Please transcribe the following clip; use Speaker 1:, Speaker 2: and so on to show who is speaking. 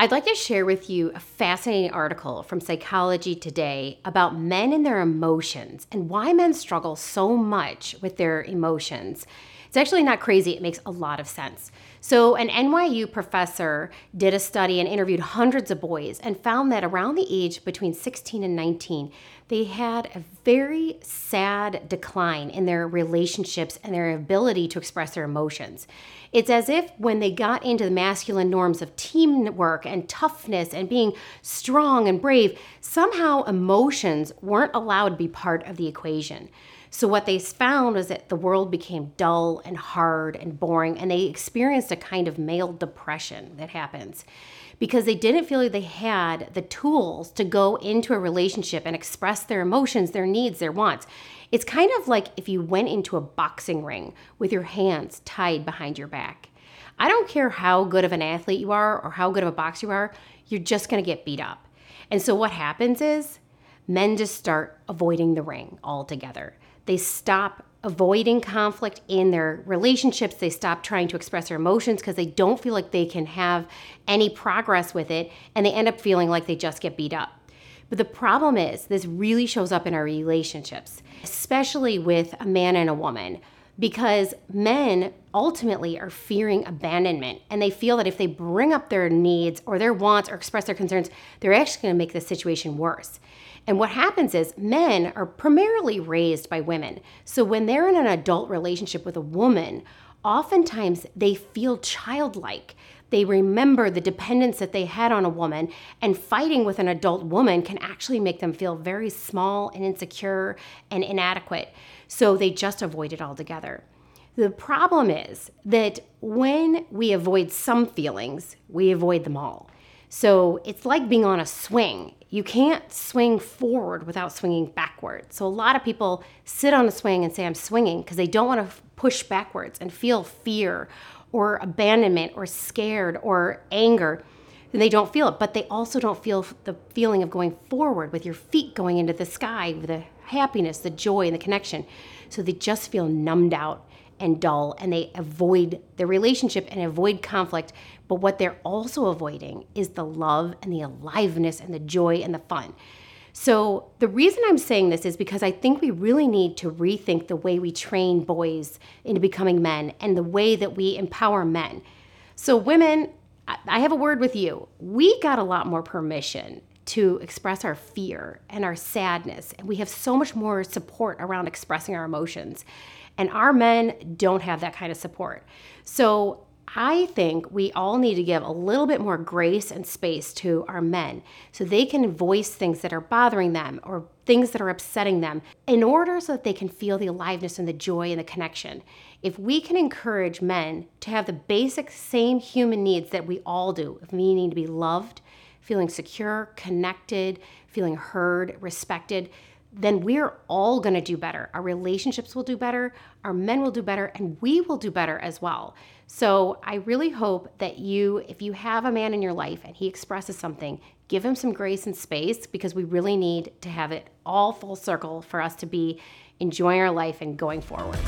Speaker 1: I'd like to share with you a fascinating article from Psychology Today about men and their emotions and why men struggle so much with their emotions. It's actually not crazy, it makes a lot of sense. So, an NYU professor did a study and interviewed hundreds of boys and found that around the age between 16 and 19, they had a very sad decline in their relationships and their ability to express their emotions. It's as if when they got into the masculine norms of teamwork and toughness and being strong and brave, somehow emotions weren't allowed to be part of the equation. So, what they found was that the world became dull and hard and boring, and they experienced a kind of male depression that happens because they didn't feel like they had the tools to go into a relationship and express their emotions, their needs, their wants. It's kind of like if you went into a boxing ring with your hands tied behind your back. I don't care how good of an athlete you are or how good of a boxer you are, you're just gonna get beat up. And so, what happens is men just start avoiding the ring altogether. They stop avoiding conflict in their relationships. They stop trying to express their emotions because they don't feel like they can have any progress with it. And they end up feeling like they just get beat up. But the problem is, this really shows up in our relationships, especially with a man and a woman, because men ultimately are fearing abandonment and they feel that if they bring up their needs or their wants or express their concerns, they're actually going to make the situation worse. And what happens is men are primarily raised by women. So when they're in an adult relationship with a woman, oftentimes they feel childlike. They remember the dependence that they had on a woman, and fighting with an adult woman can actually make them feel very small and insecure and inadequate. So they just avoid it altogether. The problem is that when we avoid some feelings, we avoid them all. So it's like being on a swing. You can't swing forward without swinging backward. So a lot of people sit on a swing and say, I'm swinging because they don't want to push backwards and feel fear or abandonment or scared or anger. And they don't feel it, but they also don't feel the feeling of going forward with your feet going into the sky, with the happiness, the joy, and the connection. So they just feel numbed out and dull and they avoid the relationship and avoid conflict. But what they're also avoiding is the love and the aliveness and the joy and the fun. So, the reason I'm saying this is because I think we really need to rethink the way we train boys into becoming men and the way that we empower men. So, women, I have a word with you. We got a lot more permission to express our fear and our sadness, and we have so much more support around expressing our emotions. And our men don't have that kind of support. So I think we all need to give a little bit more grace and space to our men so they can voice things that are bothering them or things that are upsetting them in order so that they can feel the aliveness and the joy and the connection. If we can encourage men to have the basic same human needs that we all do, meaning to be loved, feeling secure, connected, feeling heard, respected, then we're all going to do better. Our relationships will do better, our men will do better, and we will do better as well. So I really hope that you, if you have a man in your life and he expresses something, give him some grace and space because we really need to have it all full circle for us to be enjoying our life and going forward.